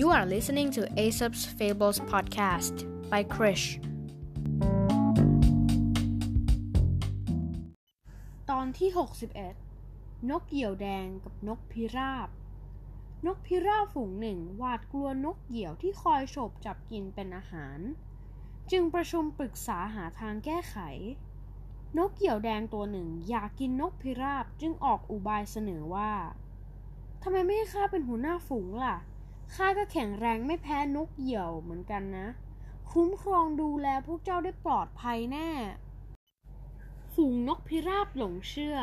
You are listening to Aesop's Fables podcast by Krish ตอนที่ 61 นกเหยี่ยวแดงกับนกพิราบ นกพิราบฝูงหนึ่งหวาดกลัวนกเหยี่ยวที่คอยฉบจับกินเป็นอาหาร จึงประชุมปรึกษาหาทางแก้ไข นกเหยี่ยวแดงตัวหนึ่งอยากกินนกพิราบจึงออกอุบายเสนอว่าทำไมไม่ให้ข้าเป็นหัวหน้าฝูงล่ะ ข้าก็แข็งแรงไม่แพ้นกเหยี่ยวเหมือนกันนะ คุ้มครองดูแลพวกเจ้าได้ปลอดภัยแน่ ฝูงนกพิราบหลงเชื่อ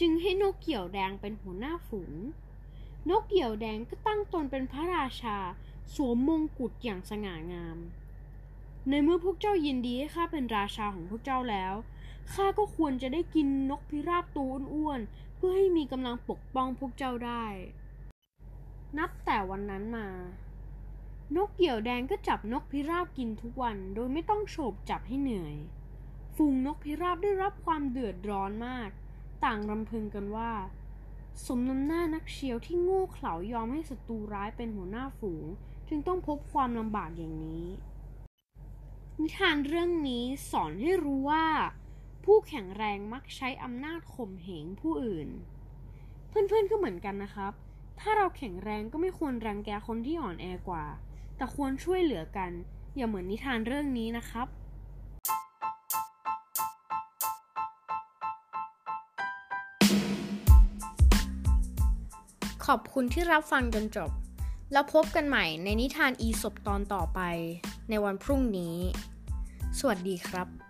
จึงให้นกเหยี่ยวแดงเป็นหัวหน้าฝูง นกเหยี่ยวแดงก็ตั้งตนเป็นพระราชา สวมมงกุฎอย่างสง่างาม ในเมื่อพวกเจ้ายินดีให้ข้าเป็นราชาของพวกเจ้าแล้วข้าก็ควรจะได้กินนกพิราบตัวอ้วนๆเพื่อให้มีกำลังปกป้องพวกเจ้าได้ นับแต่วันนั้นมา นกเหยี่ยวแดงก็จับนกพิราบกินทุกวันโดยไม่ต้องโฉบจับให้เหนื่อย ฝูงนกพิราบได้รับความเดือดร้อนมาก ต่างรำพึงกันว่า สมน้ำหน้านักเชียวที่โง่เขลายอมให้ศัตรูร้ายเป็นหัวหน้าฝูง จึงต้องพบความลำบากอย่างนี้ นิทานเรื่องนี้สอนให้รู้ว่า ผู้แข็งแรงมักใช้อำนาจข่มเหงผู้อื่น เพื่อนๆก็เหมือนกันนะครับ ถ้าเราแข็งแรงก็ไม่ควรรังแกคนที่อ่อนแอกว่า แต่ควรช่วยเหลือกัน อย่าเหมือนนิทานเรื่องนี้นะครับ ขอบคุณที่รับฟังจนจบ แล้วพบกันใหม่ในนิทานอีสบตอนต่อไป ในวันพรุ่งนี้ สวัสดีครับ